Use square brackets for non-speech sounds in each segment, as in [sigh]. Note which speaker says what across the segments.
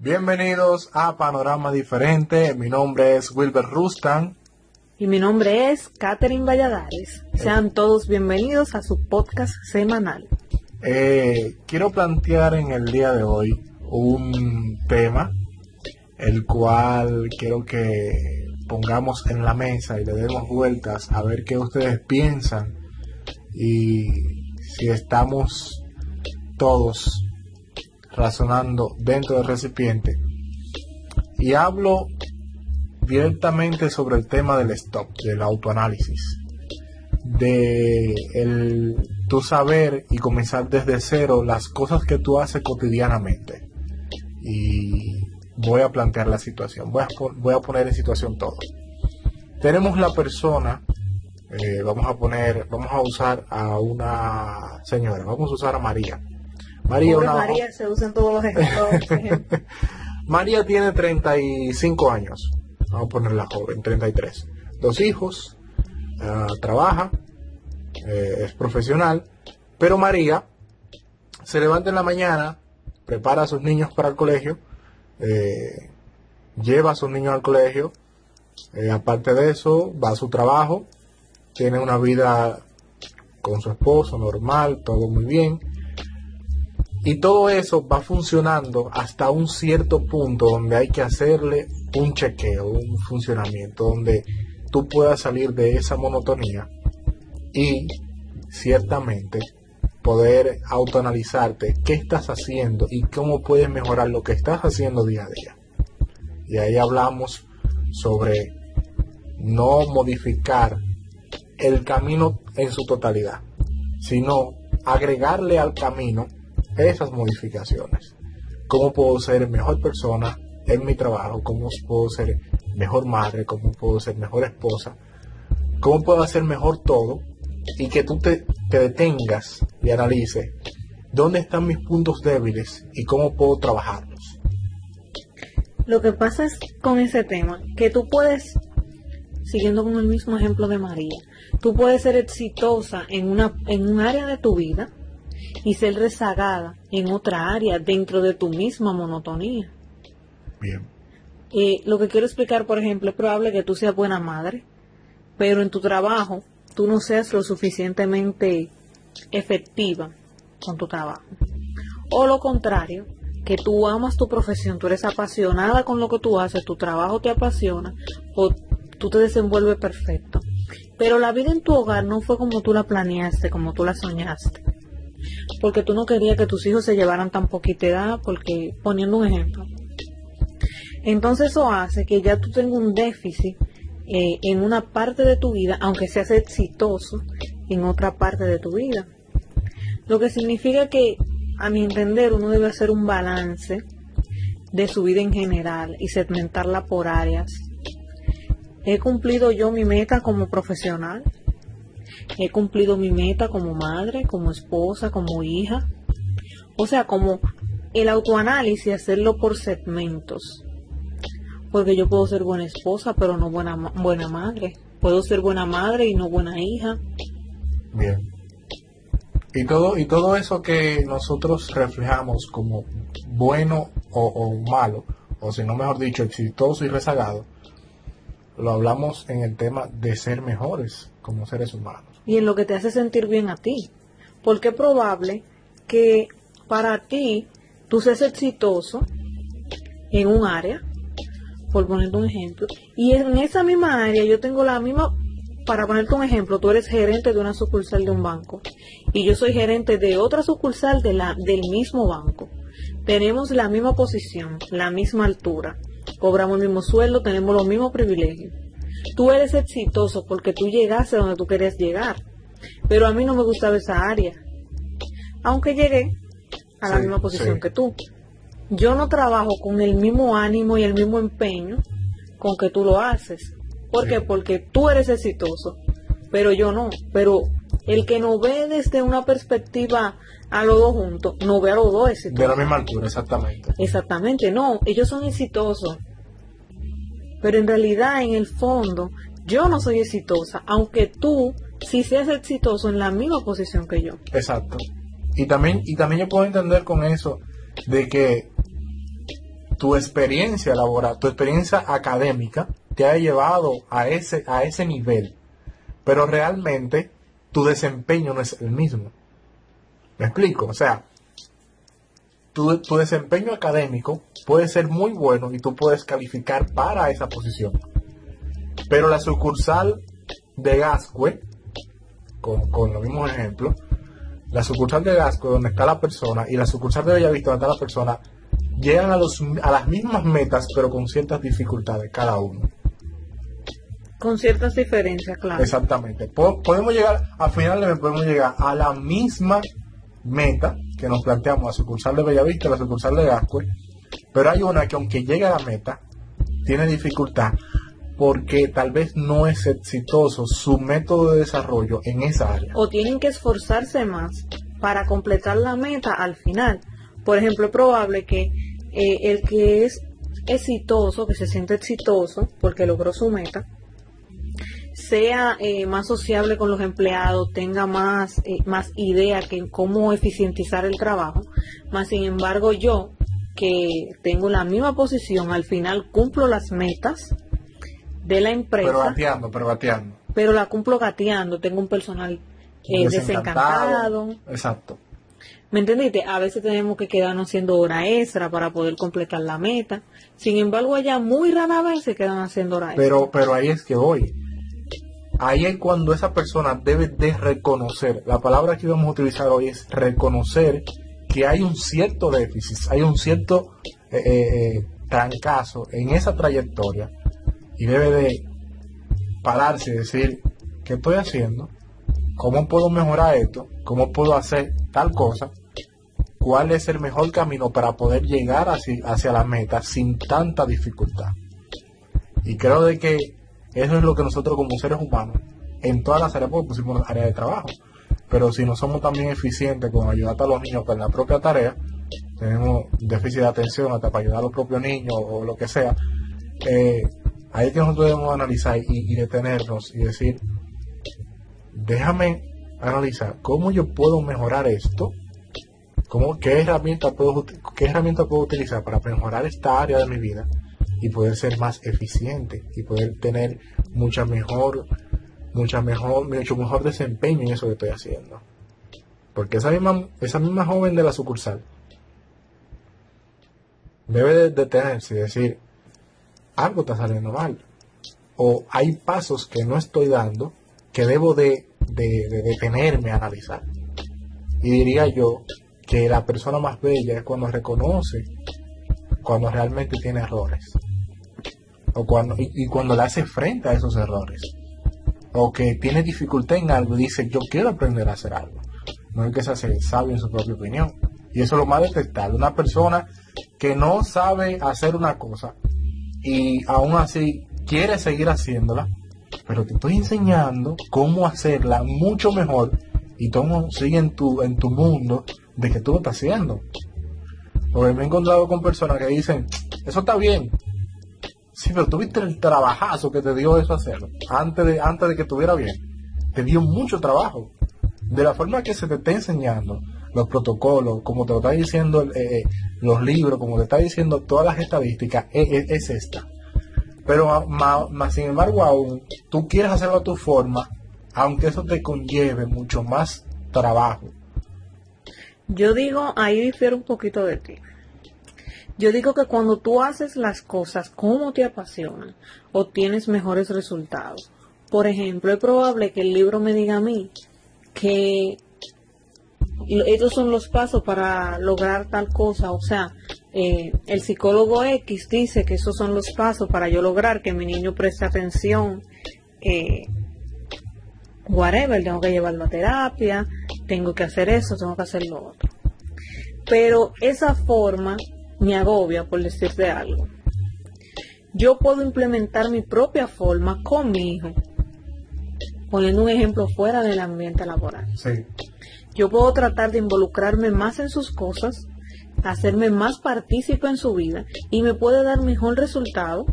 Speaker 1: Bienvenidos a Panorama Diferente. Mi nombre es Wilber Rustan.
Speaker 2: Y mi nombre es Catherine Valladares. Sean todos bienvenidos a su podcast semanal.
Speaker 1: Eh, quiero plantear en el día de hoy un tema, el cual quiero que pongamos en la mesa y le demos vueltas a ver qué ustedes piensan y si estamos todos razonando dentro del recipiente. Y hablo directamente sobre el tema del stop, del autoanálisis, de el tu saber y comenzar desde cero las cosas que tú haces cotidianamente. Y voy a plantear la situación, voy a, voy a poner en situación todo. Tenemos la persona, eh, vamos a poner, vamos a usar a una señora, vamos a usar a María.
Speaker 2: María, María se usan todos los ejemplos. [laughs]
Speaker 1: María tiene 35 años, vamos a ponerla joven, 33. Dos hijos, ah, trabaja, eh, es profesional, pero María se levanta en la mañana, prepara a sus niños para el colegio, eh, lleva a sus niños al colegio, eh, aparte de eso, va a su trabajo, tiene una vida con su esposo normal, todo muy bien. Y todo eso va funcionando hasta un cierto punto donde hay que hacerle un chequeo, un funcionamiento, donde tú puedas salir de esa monotonía y ciertamente poder autoanalizarte qué estás haciendo y cómo puedes mejorar lo que estás haciendo día a día. Y ahí hablamos sobre no modificar el camino en su totalidad, sino agregarle al camino esas modificaciones. ¿Cómo puedo ser mejor persona en mi trabajo? ¿Cómo puedo ser mejor madre? ¿Cómo puedo ser mejor esposa? ¿Cómo puedo hacer mejor todo? Y que tú te, te detengas y analices dónde están mis puntos débiles y cómo puedo trabajarlos.
Speaker 2: Lo que pasa es con ese tema, que tú puedes, siguiendo con el mismo ejemplo de María, tú puedes ser exitosa en, una, en un área de tu vida y ser rezagada en otra área dentro de tu misma monotonía.
Speaker 1: Bien.
Speaker 2: Eh, lo que quiero explicar, por ejemplo, es probable que tú seas buena madre, pero en tu trabajo tú no seas lo suficientemente efectiva con tu trabajo. O lo contrario, que tú amas tu profesión, tú eres apasionada con lo que tú haces, tu trabajo te apasiona o tú te desenvuelves perfecto. Pero la vida en tu hogar no fue como tú la planeaste, como tú la soñaste. Porque tú no querías que tus hijos se llevaran tan poquita edad, porque poniendo un ejemplo. Entonces eso hace que ya tú tengas un déficit eh, en una parte de tu vida, aunque seas exitoso en otra parte de tu vida. Lo que significa que, a mi entender, uno debe hacer un balance de su vida en general y segmentarla por áreas. He cumplido yo mi meta como profesional. He cumplido mi meta como madre, como esposa, como hija. O sea, como el autoanálisis, hacerlo por segmentos. Porque yo puedo ser buena esposa, pero no buena, buena madre. Puedo ser buena madre y no buena hija.
Speaker 1: Bien. Y todo, y todo eso que nosotros reflejamos como bueno o, malo, o si no mejor dicho, exitoso y rezagado, lo hablamos en el tema de ser mejores como seres humanos.
Speaker 2: Y en lo que te hace sentir bien a ti. Porque es probable que para ti tú seas exitoso en un área, por ponerte un ejemplo, y en esa misma área yo tengo la misma para ponerte un ejemplo, tú eres gerente de una sucursal de un banco y yo soy gerente de otra sucursal de la, del mismo banco. Tenemos la misma posición, la misma altura, cobramos el mismo sueldo, tenemos los mismos privilegios. Tú eres exitoso porque tú llegaste donde tú querías llegar, pero a mí no me gustaba esa área, aunque llegué a la misma posición que tú. Yo no trabajo con el mismo ánimo y el mismo empeño con que tú lo haces. ¿Por qué? Porque tú eres exitoso, pero yo no. Pero el que no ve desde una perspectiva a los dos juntos, no ve a los dos exitosos.
Speaker 1: De la misma altura, exactamente.
Speaker 2: Exactamente, no. Ellos son exitosos. Pero en realidad, en el fondo, yo no soy exitosa, aunque tú sí seas exitoso en la misma posición que yo.
Speaker 1: Exacto. Y también, y también yo puedo entender con eso de que tu experiencia laboral, tu experiencia académica te ha llevado a ese, a ese nivel, pero realmente tu desempeño no es el mismo. ¿Me explico? O sea, tu, tu desempeño académico puede ser muy bueno y tú puedes calificar para esa posición. Pero la sucursal de Gascue, con, con los mismos ejemplos, la sucursal de Gascue donde está la persona y la sucursal de Bellavista donde está la persona llegan a, los, a las mismas metas pero con ciertas dificultades cada uno.
Speaker 2: Con ciertas diferencias, claro.
Speaker 1: Exactamente. Po- Podemos llegar, al final podemos llegar a la misma meta que nos planteamos, la sucursal de Bellavista la sucursal de Gascue, pero hay una que aunque llegue a la meta, tiene dificultad porque tal vez no es exitoso su método de desarrollo en esa área.
Speaker 2: o tienen que esforzarse más para completar la meta al final. Por ejemplo, es probable que eh, el que es exitoso, que se siente exitoso porque logró su meta, sea eh, más sociable con los empleados, tenga más, eh, más idea que en cómo eficientizar el trabajo. Más sin embargo, yo, que tengo la misma posición, al final cumplo las metas de la empresa
Speaker 1: Pero bateando, pero bateando.
Speaker 2: pero la cumplo gateando, tengo un personal eh, desencantado.
Speaker 1: Exacto.
Speaker 2: ¿Me entendiste? A veces tenemos que quedarnos haciendo hora extra para poder completar la meta. Sin embargo, allá muy rara vez se quedan haciendo hora extra.
Speaker 1: Pero, pero ahí es que voy. Ahí es cuando esa persona debe de reconocer. La palabra que vamos a utilizar hoy es reconocer que hay un cierto déficit, hay un cierto eh, eh, eh, trancazo en esa trayectoria y debe de pararse y decir, ¿qué estoy haciendo? ¿Cómo puedo mejorar esto? ¿Cómo puedo hacer tal cosa? ¿Cuál es el mejor camino para poder llegar hacia, la meta sin tanta dificultad? Y creo de que eso es lo que nosotros como seres humanos, en todas las áreas, porque pusimos áreas de trabajo, pero si no somos también eficientes con ayudar a los niños con la propia tarea, tenemos déficit de atención hasta para ayudar a los propios niños o lo que sea, eh, ahí que nosotros debemos analizar y, y detenernos y decir, déjame analizar cómo yo puedo mejorar esto, cómo, qué herramienta puedo, qué herramienta puedo utilizar para mejorar esta área de mi vida y poder ser más eficiente y poder tener mucha mejor, mucha mejor, mucho mejor desempeño en eso que estoy haciendo. Porque esa misma, esa misma joven de la sucursal debe de detenerse y decir, algo está saliendo mal. O hay pasos que no estoy dando que debo de, de- de detenerme a analizar. Y diría yo que la persona más bella es cuando reconoce cuando realmente tiene errores. O cuando, y, cuando le hace frente a esos errores. O que tiene dificultad en algo y dice, yo quiero aprender a hacer algo. No es que se hace sabio en su propia opinión. Y eso es lo más detestable. Una persona que no sabe hacer una cosa y aún así quiere seguir haciéndola, pero te estoy enseñando cómo hacerla mucho mejor y tú sigue en tu, en tu mundo de que tú lo estás haciendo. Porque me he encontrado con personas que dicen, eso está bien. Sí, pero tuviste el trabajazo que te dio eso hacerlo. Antes de, antes de que estuviera bien. Te dio mucho trabajo. De la forma que se te está enseñando los protocolos, como te lo está diciendo eh, eh, los libros, como te está diciendo todas las estadísticas, es, es- es esta. Pero ma- ma- sin embargo aún, tú quieres hacerlo a tu forma, aunque eso te conlleve mucho más trabajo.
Speaker 2: Yo digo, ahí difiero un poquito de ti. Yo digo que cuando tú haces las cosas como te apasionan, obtienes mejores resultados. Por ejemplo, es probable que el libro me diga a mí que estos son los pasos para lograr tal cosa. O sea, eh, el psicólogo X dice que esos son los pasos para yo lograr que mi niño preste atención. eh, whatever, tengo que llevarlo a terapia, tengo que hacer eso, tengo que hacer lo otro. Pero esa forma me agobia, por decirte algo. Yo puedo implementar mi propia forma con mi hijo, poniendo un ejemplo fuera del ambiente laboral.
Speaker 1: Sí.
Speaker 2: Yo puedo tratar de involucrarme más en sus cosas, hacerme más partícipe en su vida y me puede dar mejor resultado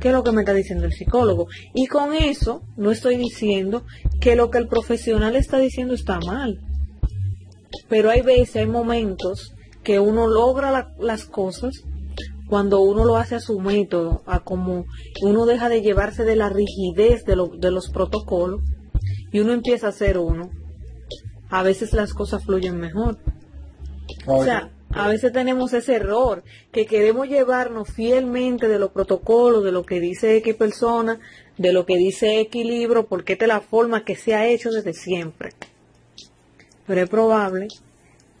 Speaker 2: que lo que me está diciendo el psicólogo. Y con eso no estoy diciendo que lo que el profesional está diciendo está mal. Pero hay veces, hay momentos que uno logra la- las cosas cuando uno lo hace a su método, a como uno deja de llevarse de la rigidez de, de los protocolos y uno empieza a ser uno, a veces las cosas fluyen mejor. O sea, a veces tenemos ese error, que queremos llevarnos fielmente de los protocolos, de lo que dice X persona, de lo que dice X libro, porque esta es la forma que se ha hecho desde siempre. Pero es probable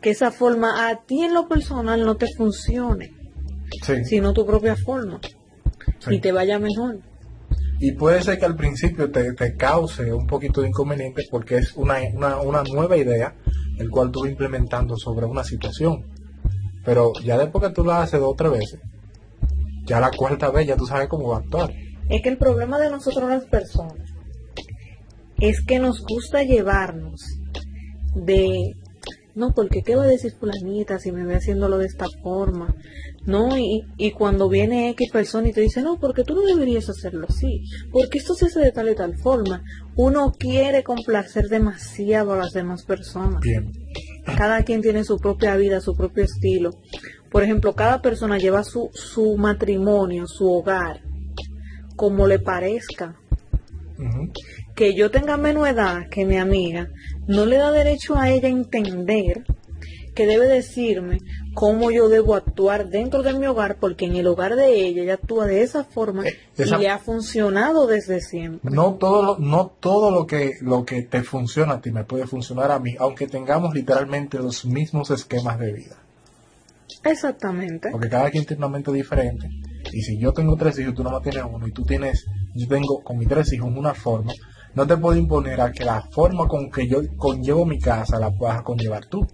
Speaker 2: que esa forma a ti en lo personal no te funcione, sino tu propia forma, y te vaya mejor.
Speaker 1: Y puede ser que al principio te, cause un poquito de inconveniente porque es una, una, una nueva idea el cual tú vas implementando sobre una situación. Pero ya después que tú lo haces dos o tres veces, ya la cuarta vez ya tú sabes cómo va a actuar.
Speaker 2: Es que el problema de nosotros las personas es que nos gusta llevarnos de no, porque ¿qué va a decir fulanita si me ve haciéndolo de esta forma? No, y, y cuando viene X persona y te dice, no, porque tú no deberías hacerlo así, porque esto se hace de tal y tal forma. Uno quiere complacer demasiado a las demás personas.
Speaker 1: Bien.
Speaker 2: Cada quien tiene su propia vida, su propio estilo. Por ejemplo, cada persona lleva su, su matrimonio, su hogar, como le parezca. Que yo tenga menos edad que mi amiga, no le da derecho a ella entender que debe decirme cómo yo debo actuar dentro de mi hogar, porque en el hogar de ella ella actúa de esa forma eh, y le ha funcionado desde siempre.
Speaker 1: No todo lo, no todo lo que lo que te funciona a ti me puede funcionar a mí, aunque tengamos literalmente los mismos esquemas de vida.
Speaker 2: Exactamente.
Speaker 1: Porque cada quien tiene una mente diferente. Y si yo tengo tres hijos, tú no tienes uno, y tú tienes, yo tengo con mis tres hijos una forma, no te puedo imponer a que la forma con que yo conllevo mi casa la puedas conllevar tú.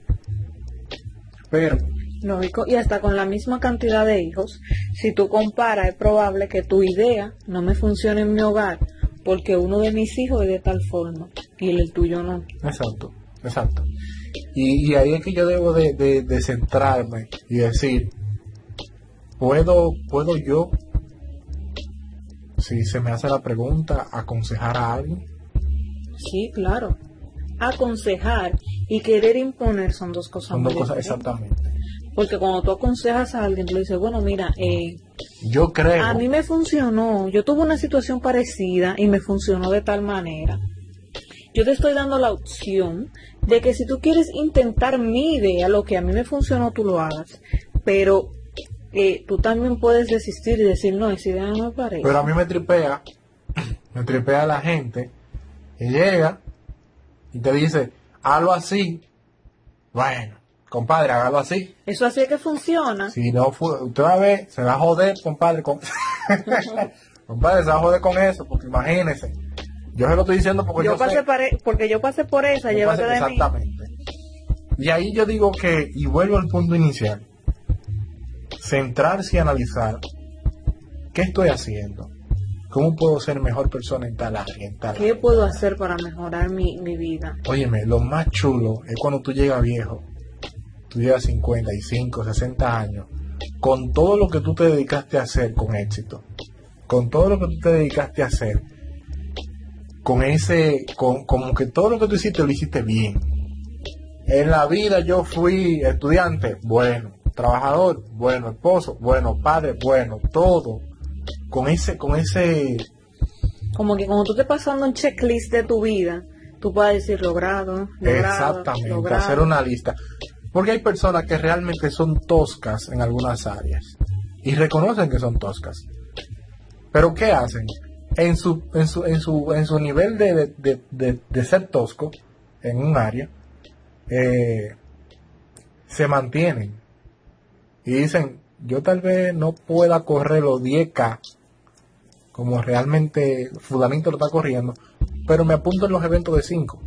Speaker 1: Pero
Speaker 2: Lógico, y hasta con la misma cantidad de hijos, si tú comparas, es probable que tu idea no me funcione en mi hogar, porque uno de mis hijos es de tal forma y el tuyo no.
Speaker 1: Exacto, exacto. Y, ahí es que yo debo de, de, centrarme y decir, ¿puedo, ¿puedo yo, si se me hace la pregunta, aconsejar a alguien?
Speaker 2: Sí, claro. Aconsejar y querer imponer son dos cosas
Speaker 1: Son dos cosas, exactamente.
Speaker 2: Porque cuando tú aconsejas a alguien, tú le dices, bueno, mira, eh,
Speaker 1: yo creo.
Speaker 2: A mí me funcionó. Yo tuve una situación parecida y me funcionó de tal manera. Yo te estoy dando la opción de que si tú quieres intentar mi idea, lo que a mí me funcionó, tú lo hagas. Pero eh, tú también puedes desistir y decir, no, esa idea no me parece.
Speaker 1: Pero a mí me tripea, [clears throat] me tripea la gente y llega y te dice, hazlo así. Bueno, Compadre, hágalo así.
Speaker 2: Eso así es que funciona.
Speaker 1: Si no, usted va a ver, se va a joder, compadre. [laughs] compadre, se va a joder con eso, porque imagínese. Yo se lo estoy diciendo porque yo,
Speaker 2: pasé porque yo pasé por esa, llévate de
Speaker 1: Exactamente. Y ahí yo digo que, y vuelvo al punto inicial, centrarse y analizar qué estoy haciendo, cómo puedo ser mejor persona en tal área, en tal
Speaker 2: ¿Qué puedo hacer para mejorar mi, mi vida?
Speaker 1: Óyeme, lo más chulo es cuando tú llegas viejo tú llevas 55, 60 años, con todo lo que tú te dedicaste a hacer con éxito, con todo lo que tú te dedicaste a hacer, con ese, con, como que todo lo que tú hiciste lo hiciste bien. En la vida yo fui estudiante, bueno, trabajador, bueno, esposo, bueno, padre, bueno, todo, con ese, con ese...
Speaker 2: Como que cuando tú te pasando un checklist de tu vida, tú puedes decir logrado, logrado
Speaker 1: Exactamente, hacer una lista. Porque hay personas que realmente son toscas en algunas áreas y reconocen que son toscas. Pero ¿qué hacen? En su, en su, en su, en su nivel de, de, ser tosco en un área, eh, se mantienen y dicen, yo tal vez no pueda correr los 10K como realmente fulanito lo está corriendo, pero me apunto en los eventos de 5.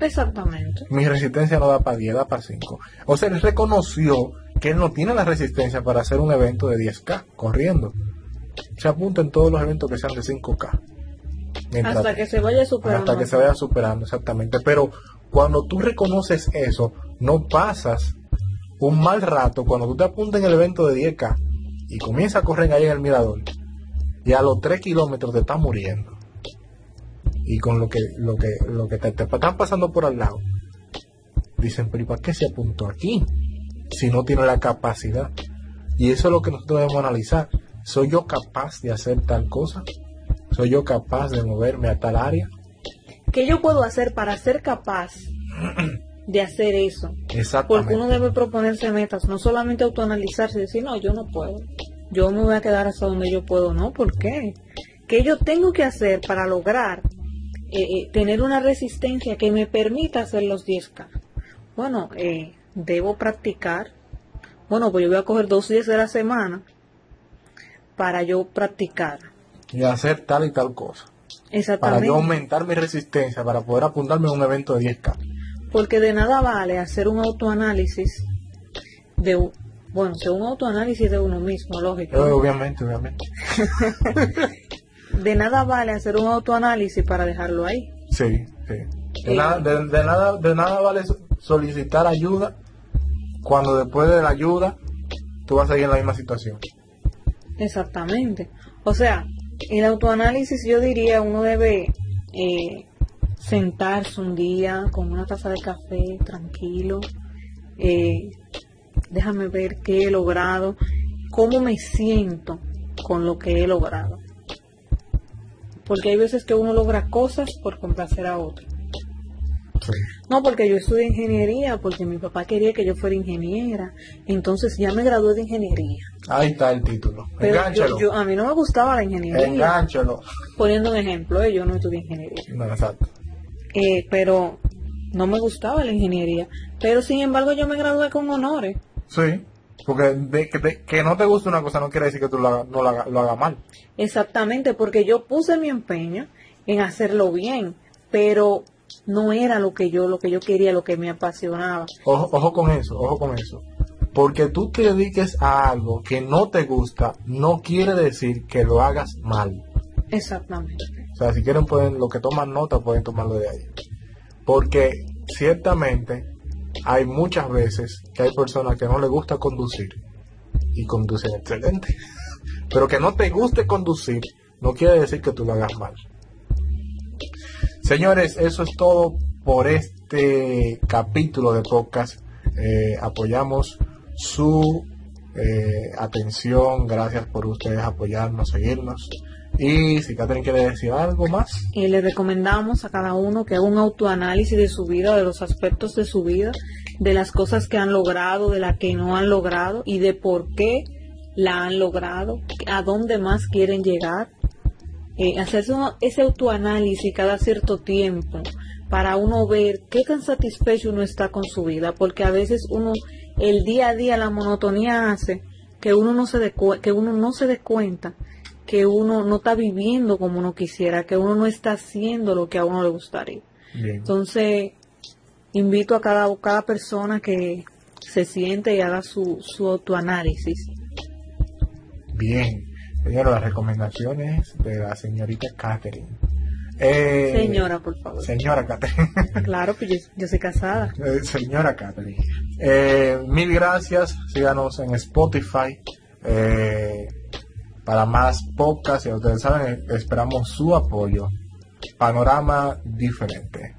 Speaker 2: Exactamente.
Speaker 1: Mi resistencia no da para 10, da para 5. O sea, él reconoció que él no tiene la resistencia para hacer un evento de 10K corriendo. Se apunta en todos los eventos que sean de 5K.
Speaker 2: hasta que se vaya superando.
Speaker 1: Hasta que se vaya superando, exactamente. Pero cuando tú reconoces eso, no pasas un mal rato cuando tú te apuntas en el evento de 10K y comienzas a correr ahí en el mirador y a los 3 kilómetros te estás muriendo y con lo que lo que lo que te, están pasando por al lado dicen pero ¿y para qué se apuntó aquí si no tiene la capacidad Y eso es lo que nosotros debemos analizar. ¿Soy yo capaz de hacer tal cosa? ¿Soy yo capaz de moverme a tal área?
Speaker 2: ¿Qué yo puedo hacer para ser capaz [clears throat] de hacer eso? Porque uno debe proponerse metas, no solamente autoanalizarse y decir, no, yo no puedo. Yo me voy a quedar hasta donde yo puedo. No, ¿por qué? ¿Qué yo tengo que hacer para lograr eh, eh, tener una resistencia que me permita hacer los 10K? Bueno, eh, debo practicar. Bueno, pues yo voy a coger dos días de la semana para yo practicar.
Speaker 1: Y hacer tal y tal cosa. Para
Speaker 2: Exactamente.
Speaker 1: yo aumentar mi resistencia, para poder apuntarme a un evento de 10K.
Speaker 2: Porque de nada vale hacer un autoanálisis de, bueno, de un autoanálisis de uno mismo, lógico.
Speaker 1: Eh, obviamente, obviamente. [laughs]
Speaker 2: De nada vale hacer un autoanálisis para dejarlo ahí.
Speaker 1: Sí, sí. De,
Speaker 2: Eh.
Speaker 1: nada, de, de nada, de nada vale so- solicitar ayuda cuando después de la ayuda tú vas a seguir en la misma situación.
Speaker 2: Exactamente. O sea, el autoanálisis yo diría uno debe eh, sentarse un día con una taza de café tranquilo. eh, déjame ver qué he logrado, cómo me siento con lo que he logrado. Porque hay veces que uno logra cosas por complacer a otro.
Speaker 1: Sí.
Speaker 2: No, porque yo estudié ingeniería, porque mi papá quería que yo fuera ingeniera. Entonces ya me gradué de ingeniería.
Speaker 1: Ahí está el título.
Speaker 2: Pero
Speaker 1: Engánchalo.
Speaker 2: yo, yo- a mí no me gustaba la ingeniería.
Speaker 1: Engánchalo.
Speaker 2: Poniendo un ejemplo, eh, yo no estudié ingeniería.
Speaker 1: No, exacto.
Speaker 2: Eh, pero no me gustaba la ingeniería. Pero sin embargo yo me gradué con honores.
Speaker 1: Sí. Porque de, que, no te guste una cosa no quiere decir que tú lo, haga- no lo, haga, lo haga mal.
Speaker 2: Exactamente, porque yo puse mi empeño en hacerlo bien, pero no era lo que yo, lo que yo quería, lo que me apasionaba.
Speaker 1: Ojo, ojo con eso, ojo con eso. Porque tú te dediques a algo que no te gusta, no quiere decir que lo hagas mal.
Speaker 2: Exactamente.
Speaker 1: O sea, si quieren pueden, lo que toman nota pueden tomarlo de ahí. Porque ciertamente hay muchas veces que hay personas que no les gusta conducir y conducen excelente. [laughs] Pero que no te guste conducir no quiere decir que tú lo hagas mal. Señores, eso es todo por este capítulo de podcast. Eh, apoyamos su eh, atención. Gracias por ustedes apoyarnos, seguirnos. Y si Catherine quiere decir algo más.
Speaker 2: Y le recomendamos a cada uno que haga un autoanálisis de su vida, de los aspectos de su vida, de las cosas que han logrado, de las que no han logrado y de por qué la han logrado, a dónde más quieren llegar. Eh, hacerse ese autoanálisis cada cierto tiempo para uno ver qué tan satisfecho uno está con su vida, porque a veces uno, el día a día, la monotonía hace que uno no se que uno no se dé cuenta que uno no está viviendo como uno quisiera, que uno no está haciendo lo que a uno le gustaría.
Speaker 1: Bien.
Speaker 2: Entonces, invito a cada, cada persona que se siente y haga su, su autoanálisis.
Speaker 1: Bien. Señora, las recomendaciones de la señorita Catherine. Eh,
Speaker 2: Señora, por favor.
Speaker 1: Señora Catherine. [laughs]
Speaker 2: Claro, pues yo, yo soy casada.
Speaker 1: Eh, señora Catherine. Eh, mil gracias. Síganos en Spotify. eh, para más podcasts, y ustedes saben, esperamos su apoyo. Panorama diferente.